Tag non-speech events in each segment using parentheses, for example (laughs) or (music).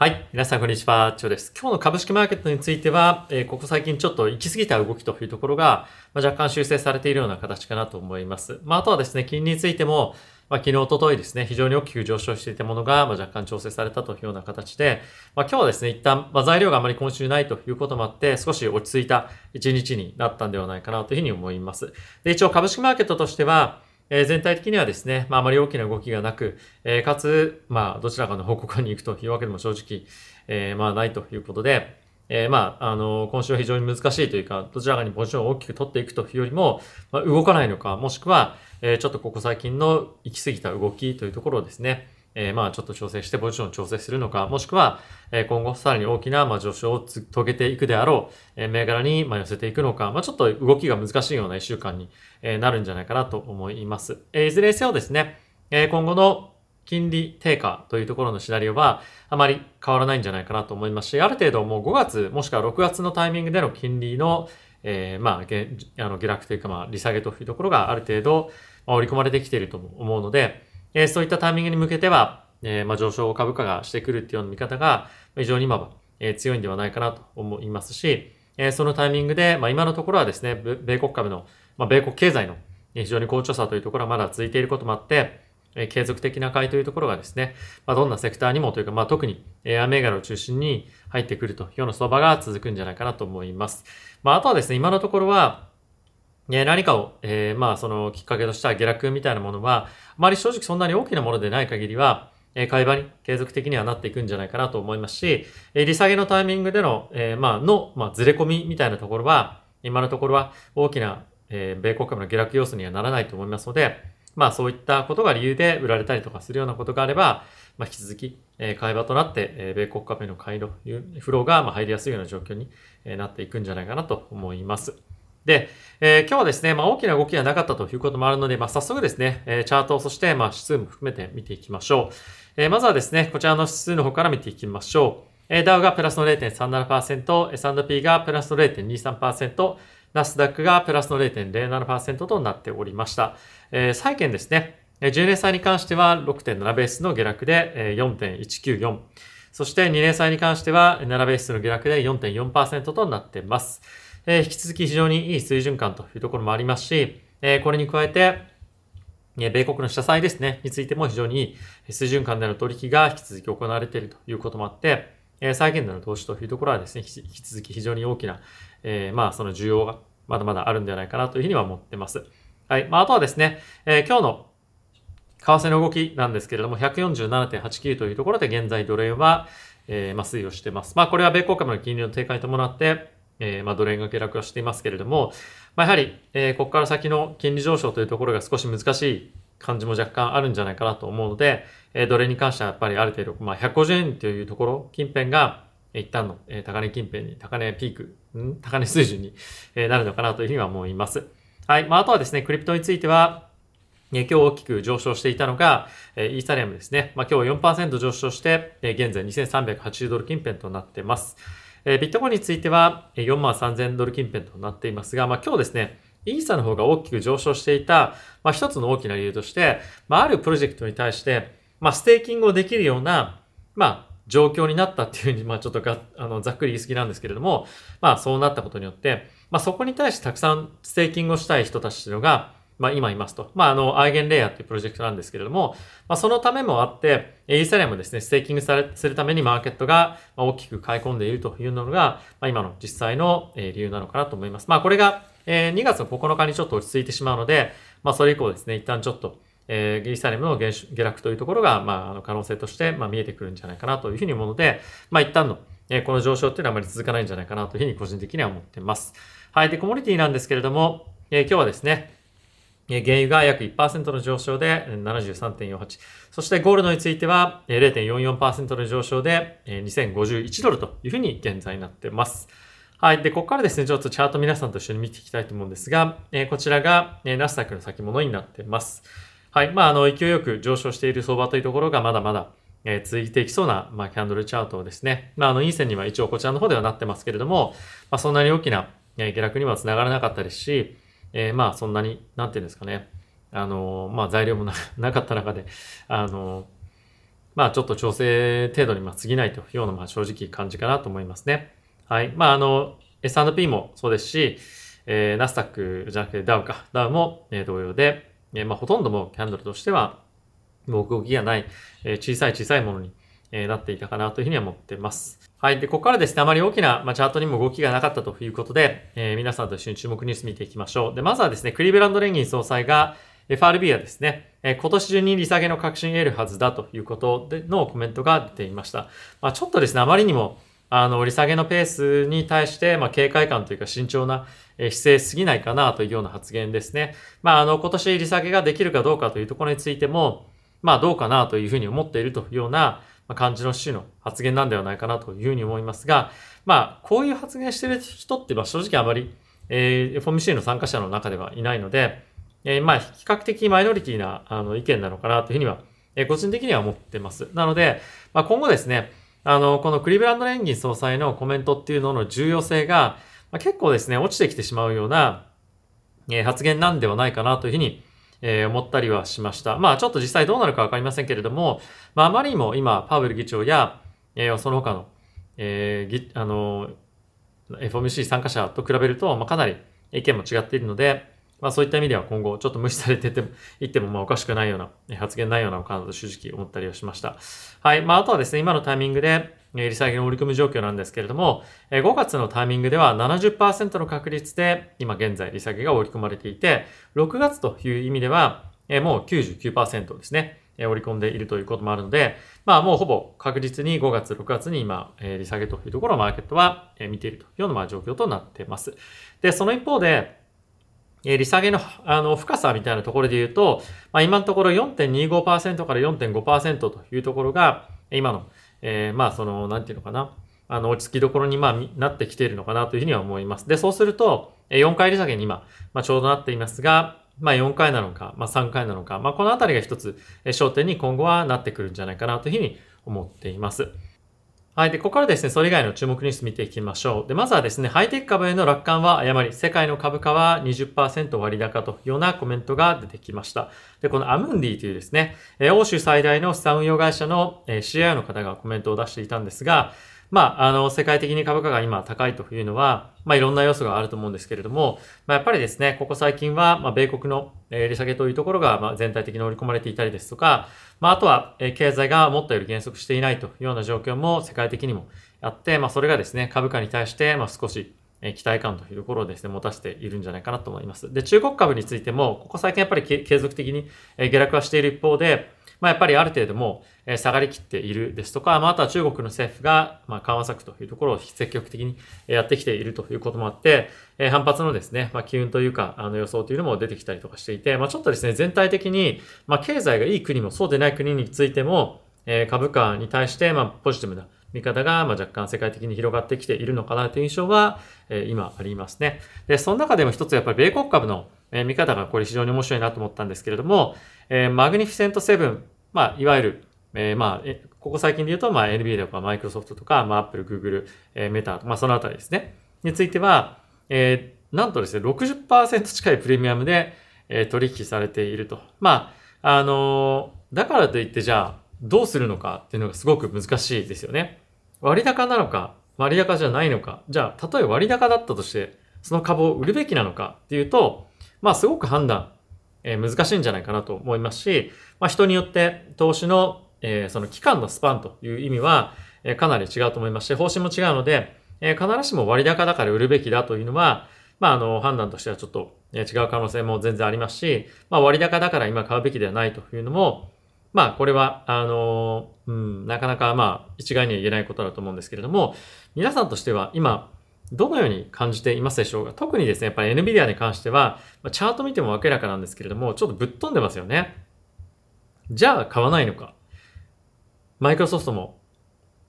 はい。皆さん、こんにちは。チョです。今日の株式マーケットについては、えー、ここ最近ちょっと行き過ぎた動きというところが、まあ、若干修正されているような形かなと思います。まあ、あとはですね、金利についても、まあ、昨日、おとといですね、非常に大きく上昇していたものが、まあ、若干調整されたというような形で、まあ、今日はですね、一旦、まあ、材料があまり今週ないということもあって、少し落ち着いた一日になったんではないかなというふうに思います。で、一応株式マーケットとしては、え、全体的にはですね、まあ、あまり大きな動きがなく、えー、かつ、まあ、どちらかの方向に行くというわけでも正直、え、まあ、ないということで、え、まあ、あの、今週は非常に難しいというか、どちらかにポジションを大きく取っていくというよりも、まあ、動かないのか、もしくは、え、ちょっとここ最近の行き過ぎた動きというところをですね、えー、まあちょっと調整してポジション調整するのか、もしくは、え今後さらに大きなまあ上昇を遂げていくであろう、え銘柄にまあ寄せていくのか、まあちょっと動きが難しいような一週間にえなるんじゃないかなと思います。えいずれにせよですね、え今後の金利低下というところのシナリオはあまり変わらないんじゃないかなと思いますし、ある程度もう5月もしくは6月のタイミングでの金利のえー、まあ、あの下落というか、まあ、利下げというところがある程度、ま、織り込まれてきていると思うので、えー、そういったタイミングに向けては、えー、まあ、上昇株価がしてくるっていうような見方が、非常に今は、えー、強いんではないかなと思いますし、え、そのタイミングで、まあ、今のところはですね、米国株の、まあ、米国経済の非常に好調さというところはまだ続いていることもあって、え、継続的な買いというところがですね、まあ、どんなセクターにもというか、まあ、特にエア銘柄を中心に入ってくるというような相場が続くんじゃないかなと思います。まあ、あとはですね、今のところは、え何かを、えー、まあ、そのきっかけとした下落みたいなものは、あまり正直そんなに大きなものでない限りは、え会話に継続的にはなっていくんじゃないかなと思いますし、え利下げのタイミングでの、えまあ、の、まあ、ずれ込みみたいなところは、今のところは大きな、え米国株の下落要素にはならないと思いますので、まあそういったことが理由で売られたりとかするようなことがあれば、まあ引き続き、え会話となって、え米国株への買いのフローがまあ入りやすいような状況にえなっていくんじゃないかなと思います。で、えー、今日はですね、まあ、大きな動きがなかったということもあるので、まあ、早速ですね、え、チャート、そして、まあ、指数も含めて見ていきましょう。え、まずはですね、こちらの指数の方から見ていきましょう。えー、ダウがプラスの0.37%、S&P がプラスの0.23%、ナスダックがプラスの0.07%となっておりました。えー、債券ですね。10年債に関しては6.7ベースの下落で4.194。そして2年債に関しては7ベースの下落で4.4%となっています。えー、引き続き非常にいい水準感というところもありますし、えー、これに加えて、米国の社債ですね、についても非常にいい水準感での取引が引き続き行われているということもあって、え債券での投資というところはですね、引き続き非常に大きな、えー、まあ、その需要がまだまだあるんではないかなというふうには思ってます。はい。まあ、あとはですね、えー、今日の為替の動きなんですけれども、147.89というところで現在ドル円は、えー、まあ、推移をしています。まあ、これは米国株の金利の低下に伴って、えー、まあ、ドル円が下落はしていますけれども、まあ、やはり、えー、ここから先の金利上昇というところが少し難しい感じも若干あるんじゃないかなと思うので、えー、ドル円に関してはやっぱりある程度、まあ、150円というところ、近辺が、一旦の、えー、高値近辺に、高値ピーク、ん？高値水準に、えー、なるのかなというふうには思います。はい。まあ、あとはですね、クリプトについては、え今日大きく上昇していたのが、えイーサリアムですね。まあ、今日4%上昇して、え現在2380ドル近辺となってます。え、ビットコインについては4万3000ドル近辺となっていますが、まあ、今日ですね、イーサの方が大きく上昇していた、まあ、一つの大きな理由として、まあ、あるプロジェクトに対して、まあ、ステーキングをできるような、まあ、状況になったっていうふうに、まあ、ちょっとが、あの、ざっくり言い過ぎなんですけれども、まあ、そうなったことによって、まあ、そこに対してたくさんステーキングをしたい人たちというのが、まあ今いますと。まああの、 EigenLayer っていうプロジェクトなんですけれども、まあそのためもあって、イーサリアムですね、ステーキングされ、するためにマーケットが大きく買い込んでいるというのが、まあ今の実際の理由なのかなと思います。まあこれが、え2月の9日にちょっと落ち着いてしまうので、まあそれ以降ですね、一旦ちょっと、えー、イーサリアムの下下落というところが、まあ、あの可能性として、まあ、見えてくるんじゃないかなというふうに思うので、まあ、一旦の、えー、この上昇っていうのはあまり続かないんじゃないかなというふうに個人的には思ってます。はい。で、コモディティなんですけれども、えー、今日はですね、原油が約1%の上昇で73.48。そしてゴールドについては0.44%の上昇で2051ドルというふうに現在になっています。はい。で、ここからですね、ちょっとチャート皆さんと一緒に見ていきたいと思うんですが、こちらがナスダックの先物になっています。はい。まあ、あの、勢いよく上昇している相場というところがまだまだえ続いていきそうな、まあ、キャンドルチャートをですね、まあ、あの、陰線には一応こちらの方ではなってますけれども、まあ、そんなに大きな下落には繋がらなかったですし、えー、まあそんなに、なんていうんですかね、あの、まあ材料も (laughs) なかった中で、あの、まあちょっと調整程度にまあ過ぎないというようなまあ正直感じかなと思いますね。はい。まああの、S&P もそうですし、えー、ナスタックじゃなくてダウか。ダウも、えー、同様で、えー、まあほとんどもキャンドルとしては、もう動きがない、えー、小さい小さいものに、えー、なっていたかなというふうには思ってます。はい。で、ここからですね、あまり大きな、まあ、チャートにも動きがなかったということで、えー、皆さんと一緒に注目ニュース見ていきましょう。で、まずはですね、クリーブランド連銀総裁が、FRB はですね、え今年中に利下げの確信を得るはずだということでのコメントが出ていました。まあ、ちょっとですね、あまりにも、あの、利下げのペースに対して、まあ、警戒感というか慎重な姿勢すぎないかなというような発言ですね。まあ、あの、今年利下げができるかどうかというところについても、まあ、どうかなというふうに思っているというような感じの種の発言なんではないかなというふうに思いますが、まあ、こういう発言してる人って、まあ、正直あまり、えー、FOMC の参加者の中ではいないので、えー、まあ、比較的マイノリティなあの意見なのかなというふうには、えー、個人的には思ってます。なので、まあ、今後ですね、あの、このクリブランド連銀総裁のコメントっていうのの重要性が、まあ、結構ですね、落ちてきてしまうような、えー、発言なんではないかなというふうに、えー、思ったりはしました。まあ、ちょっと実際どうなるかわかりませんけれども、まあ、あまりにも今、パウエル議長や、えー、その他の、えー、あの、FOMC 参加者と比べると、まあ、かなり意見も違っているので、まあそういった意味では今後ちょっと無視されてても、(laughs) 言ってもまあおかしくないような発言ないようなのかなと正直思ったりはしました。はい。まああとはですね、今のタイミングで、利下げの織り込み状況なんですけれども、5月のタイミングでは70%の確率で今現在利下げが織り込まれていて、6月という意味では、もう99%ですね、織り込んでいるということもあるので、まあもうほぼ確実に5月、6月に今、利下げというところをマーケットは見ているというような状況となっています。で、その一方で、え利下げのあの深さみたいなところで言うと、まあ、今のところ4.25%から4.5%というところが、今の、えー、まあその、なんていうのかな、あの、落ち着きどころに、まあ、なってきているのかなというふうには思います。で、そうすると、4回利下げに今、まあ、ちょうどなっていますが、まあ、4回なのか、まあ、3回なのか、まあ、このあたりが一つ、焦点に今後はなってくるんじゃないかなというふうに思っています。はい。で、ここからですね、それ以外の注目ニュース見ていきましょう。で、まずはですね、ハイテク株への楽観は誤り、世界の株価は20%割高というようなコメントが出てきました。で、このアムンディというですね、欧州最大の資産運用会社の CIO の方がコメントを出していたんですが、まあ、あの、世界的に株価が今高いというのは、まあ、いろんな要素があると思うんですけれども、まあ、やっぱりですね、ここ最近は、まあ、米国のえ利下げというところが、まあ、全体的に織り込まれていたりですとか、まあ、あとは、え経済がもっとより減速していないというような状況も世界的にもあって、まあ、それがですね、株価に対して、まあ、少しえ期待感というところをですね、持たせているんじゃないかなと思います。で、中国株についても、ここ最近やっぱり継続的にえ下落はしている一方で、まあ、やっぱりある程度も下がりきっているですとか、まあ、あとは中国の政府が、まあ、緩和策というところを積極的にやってきているということもあって、反発のですね、まあ、機運というか、あの予想というのも出てきたりとかしていて、まあ、ちょっとですね、全体的に、まあ、経済がいい国もそうでない国についても、株価に対して、まあ、ポジティブな見方が、まあ、若干世界的に広がってきているのかなという印象は、え今ありますね。で、その中でも一つやっぱり米国株のえ見方がこれ非常に面白いなと思ったんですけれども、えマグニフィセントセブンまあ、いわゆる、えー、まあ、ここ最近で言うと、まあ、NVIDIA とかマイクロソフトとか、まあ、Apple、Google、えー、メタ、まあ、そのあたりですね。については、えー、なんとですね、60%近いプレミアムで、えー、取引されていると。まあ、あのー、だからといって、じゃあ、どうするのかっていうのがすごく難しいですよね。割高なのか、割高じゃないのか。じゃあ、例え割高だったとして、その株を売るべきなのかっていうと、まあ、すごく判断えー、難しいんじゃないかなと思いますし、まあ、人によって投資の、えー、その期間のスパンという意味は、えー、かなり違うと思いますし、方針も違うので、えー、必ずしも割高だから売るべきだというのは、まあ、あの、判断としてはちょっと違う可能性も全然ありますし、まあ、割高だから今買うべきではないというのも、まあ、これは、あの、うん、なかなか、まあ、一概には言えないことだと思うんですけれども、皆さんとしては今、どのように感じていますでしょうか？特にですね、やっぱり NVIDIA に関しては、チャート見ても明らかなんですけれども、ちょっとぶっ飛んでますよね。じゃあ買わないのか。マイクロソフトも、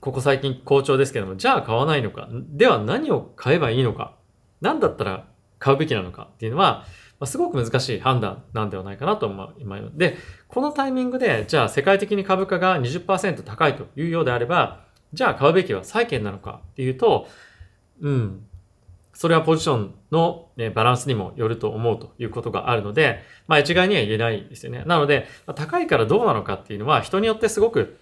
ここ最近好調ですけども、じゃあ買わないのか。では何を買えばいいのか。何だったら買うべきなのかっていうのは、ますごく難しい判断なんではないかなと思います。で、このタイミングで、じゃあ世界的に株価が20%高いというようであれば、じゃあ買うべきは債券なのかっていうと、うん。それはポジションの、ね、バランスにもよると思うということがあるので、まあ一概には言えないですよね。なので、高いからどうなのかっていうのは人によってすごく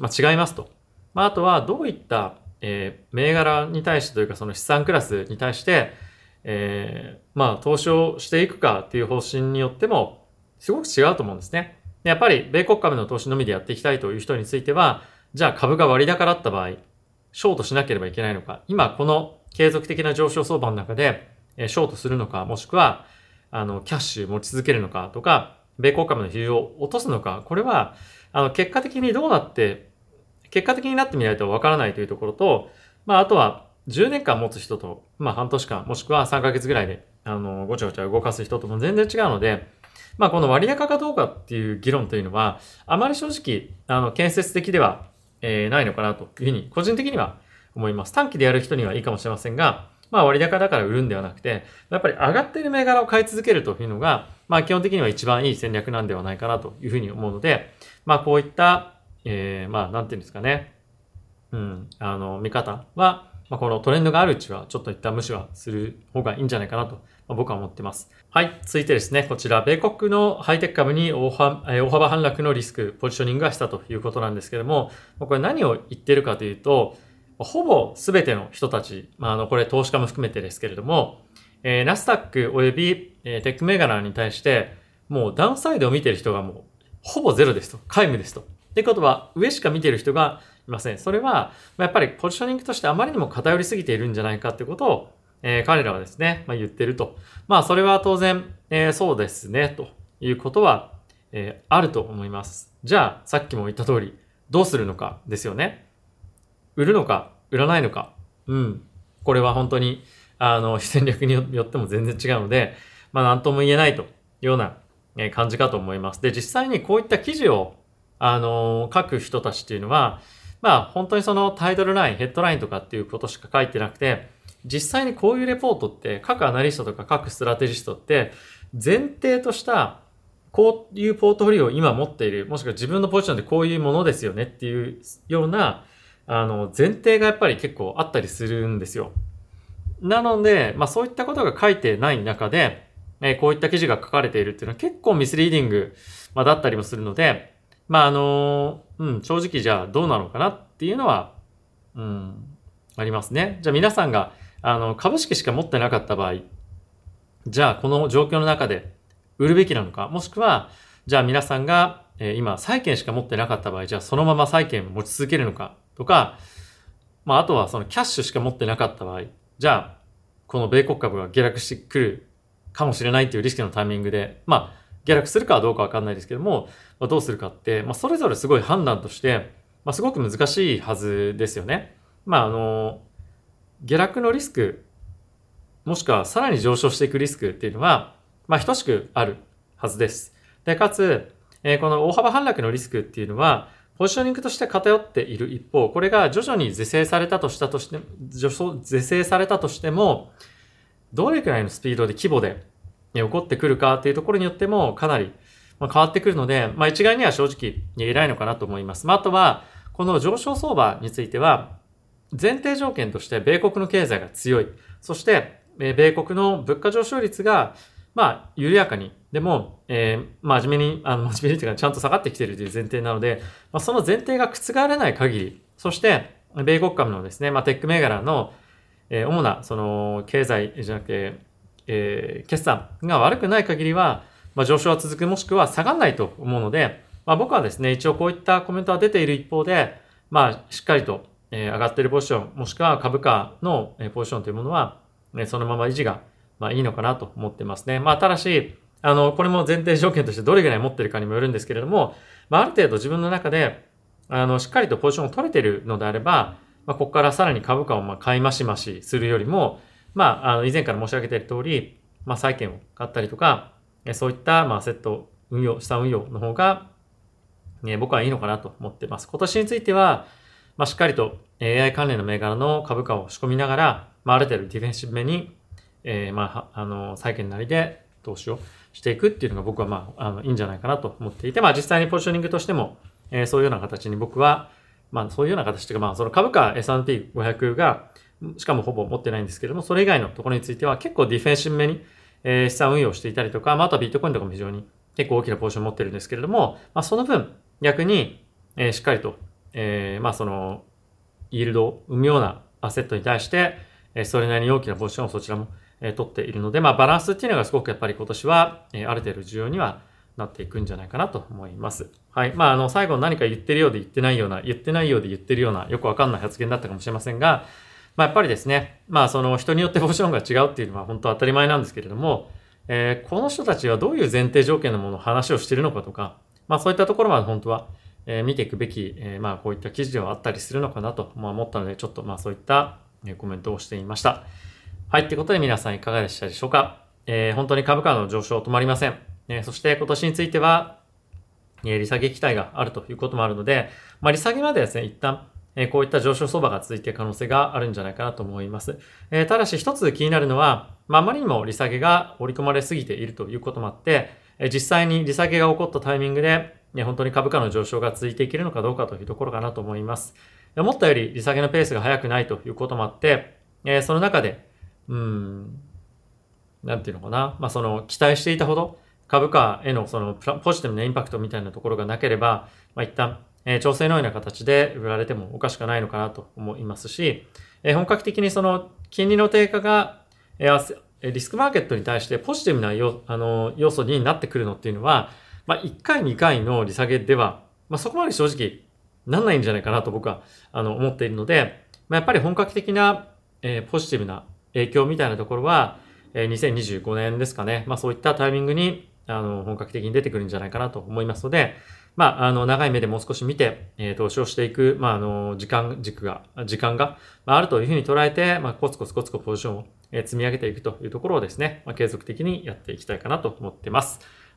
まあ、違いますと。まあ、あとはどういった、えー、銘柄に対してというかその資産クラスに対して、えー、まあ投資をしていくかっていう方針によってもすごく違うと思うんですね。やっぱり米国株の投資のみでやっていきたいという人については、じゃあ株が割高だった場合、ショートしなければいけないのか、今この継続的な上昇相場の中で、えショートするのか、もしくは、あの、キャッシュ持ち続けるのかとか、米国株の比重を落とすのか、これは、あの、結果的にどうなって、結果的になってみないとわからないというところと、まあ、あとは、10年間持つ人と、まあ、半年間、もしくは3ヶ月ぐらいで、あの、ごちゃごちゃ動かす人とも全然違うので、まあ、この割高かどうかっていう議論というのは、あまり正直、あの、建設的では、えー、ないのかなというふうに、個人的には思います。短期でやる人にはいいかもしれませんが、まあ割高だから売るんではなくて、やっぱり上がっている銘柄を買い続けるというのが、まあ基本的には一番いい戦略なんではないかなというふうに思うので、まあこういった、えー、まあなんていうんですかね、うん、あの、見方は、まあ、このトレンドがあるうちは、ちょっと一旦無視はする方がいいんじゃないかなと、僕は思ってます。はい。続いてですね、こちら、米国のハイテク株に大幅反落のリスク、ポジショニングがしたということなんですけども、これ何を言ってるかというと、ほぼ全ての人たち、まあ、あの、これ投資家も含めてですけれども、えー、ナスダック及び、えー、テックメガナに対して、もうダウンサイドを見てる人がもう、ほぼゼロですと。皆無ですと。ってことは、上しか見てる人がいません。それは、ま、やっぱりポジショニングとしてあまりにも偏りすぎているんじゃないかってことを、えー、彼らはですね、まあ、言ってると。まあ、それは当然、えー、そうですね、ということは、えー、あると思います。じゃあ、さっきも言った通り、どうするのかですよね。売るのか、売らないのか。うん。これは本当に、あの、戦略によっても全然違うので、まあ、なんとも言えないというような感じかと思います。で、実際にこういった記事を、あの、書く人たちっていうのは、まあ、本当にそのタイトルライン、ヘッドラインとかっていうことしか書いてなくて、実際にこういうレポートって、各アナリストとか各ストラテジストって、前提としたこういうポートフォリオを今持っている、もしくは自分のポジションでこういうものですよねっていうような、あの、前提がやっぱり結構あったりするんですよ。なので、まあそういったことが書いてない中で、え、こういった記事が書かれているっていうのは結構ミスリーディング、まあ、だったりもするので、まああのうん、正直じゃあどうなのかなっていうのは、うん、ありますね。じゃあ皆さんが、あの、株式しか持ってなかった場合、じゃあこの状況の中で売るべきなのか、もしくは、じゃあ皆さんが、え、今、債券しか持ってなかった場合、じゃあそのまま債券を持ち続けるのか、とか、まあ、あとはそのキャッシュしか持ってなかった場合、じゃあ、この米国株が下落してくるかもしれないっていうリスクのタイミングで、まあ、下落するかどうかわかんないですけども、まあ、どうするかって、まあ、それぞれすごい判断として、まあ、すごく難しいはずですよね。まあ、あの、下落のリスク、もしくはさらに上昇していくリスクっていうのは、まあ、等しくあるはずです。で、かつ、えー、この大幅反落のリスクっていうのは、ポジショニングとして偏っている一方、これが徐々に是正されたとしたとして、是正されたとしても、どれくらいのスピードで規模で起こってくるかっていうところによってもかなり変わってくるので、まあ一概には正直偉いのかなと思います。まああとは、この上昇相場については、前提条件として米国の経済が強い。そして、米国の物価上昇率がまあ、緩やかに、でも、えー、真面目に、あの、真面目にというか、ちゃんと下がってきているという前提なので、まあ、その前提が覆らない限り、そして、米国株のですね、まあ、テック銘柄の、えー、主な、その、経済じゃなくて、えー、決算が悪くない限りは、まあ、上昇は続く、もしくは下がらないと思うので、まあ、僕はですね、一応こういったコメントは出ている一方で、まあ、しっかりと、え、上がってるポジション、もしくは株価の、ポジションというものは、ね、そのまま維持がまあいいのかなと思ってますね。まあただし、あの、これも前提条件としてどれぐらい持ってるかにもよるんですけれども、まあある程度自分の中で、あの、しっかりとポジションを取れてるのであれば、まあここからさらに株価をまあ買い増し増しするよりも、まあ、あの、以前から申し上げている通り、まあ債券を買ったりとか、そういったまあセット運用、資産運用の方が、ね、僕はいいのかなと思ってます。今年については、まあしっかりと AI 関連の銘柄の株価を仕込みながら、まあある程度ディフェンシブめにえー、まあ、あの、債券なりで投資をしていくっていうのが僕はまあ、あの、いいんじゃないかなと思っていて、まあ実際にポジショニングとしても、えー、そういうような形に僕は、まあそういうような形というか、まあその株価 S&P500 が、しかもほぼ持ってないんですけれども、それ以外のところについては結構ディフェンシブめに、えー、資産運用していたりとか、まあ、あとはビットコインとかも非常に結構大きなポジション持ってるんですけれども、まあその分、逆に、えー、しっかりと、えー、まあその、イールドを生むようなアセットに対して、えそれなりに大きなポジションをそちらも、え取っているので、まあバランスっていうのがすごくやっぱり今年は、えある程度重要にはなっていくんじゃないかなと思います。はい。まああの最後何か言ってるようで言ってないような、言ってないようで言ってるような、よくわかんない発言だったかもしれませんが、まあやっぱりですね、まあその人によってポジションが違うっていうのは本当当たり前なんですけれども、えー、この人たちはどういう前提条件のものを話をしているのかとか、まあそういったところまで本当は、えー、見ていくべき、えー、まあこういった記事ではあったりするのかなと、まあ、思ったので、ちょっとまあそういったえコメントをしていました。はい、ということで皆さんいかがでしたでしょうか？えー、本当に株価の上昇止まりません。え、そして今年については、え、利下げ期待があるということもあるので、まあ利下げまでですね、一旦、えこういった上昇相場が続いている可能性があるんじゃないかなと思います。えただし一つ気になるのは、まあ、あまりにも利下げが織り込まれすぎているということもあって、え実際に利下げが起こったタイミングで、ね、本当に株価の上昇が続いていけるのかどうかというところかなと思います。思ったより利下げのペースが速くないということもあって、えその中で、うん、なんていうのかな、まあ、その期待していたほど株価へのそのポジティブなインパクトみたいなところがなければ、まあ、一旦えー、調整のような形で売られてもおかしくないのかなと思いますし、えー、本格的にその金利の低下が、えー、リスクマーケットに対してポジティブな要あの要素になってくるのっていうのは、まあ、1回2回の利下げでは、まあ、そこまで正直なんないんじゃないかなと僕はあの思っているので、まあ、やっぱり本格的な、えー、ポジティブな影響みたいなところは、えー、2025年ですかね、まあ、そういったタイミングにあの本格的に出てくるんじゃないかなと思いますので、まあ、あの、長い目でもう少し見て、えー、投資をしていく、まあ、あの、時間軸が、時間が、まあ、あるというふうに捉えて、まあ、コツコツコツコツポジションを、え、積み上げていくというところをですね、まあ、継続的にやっていきたいかなと思ってます。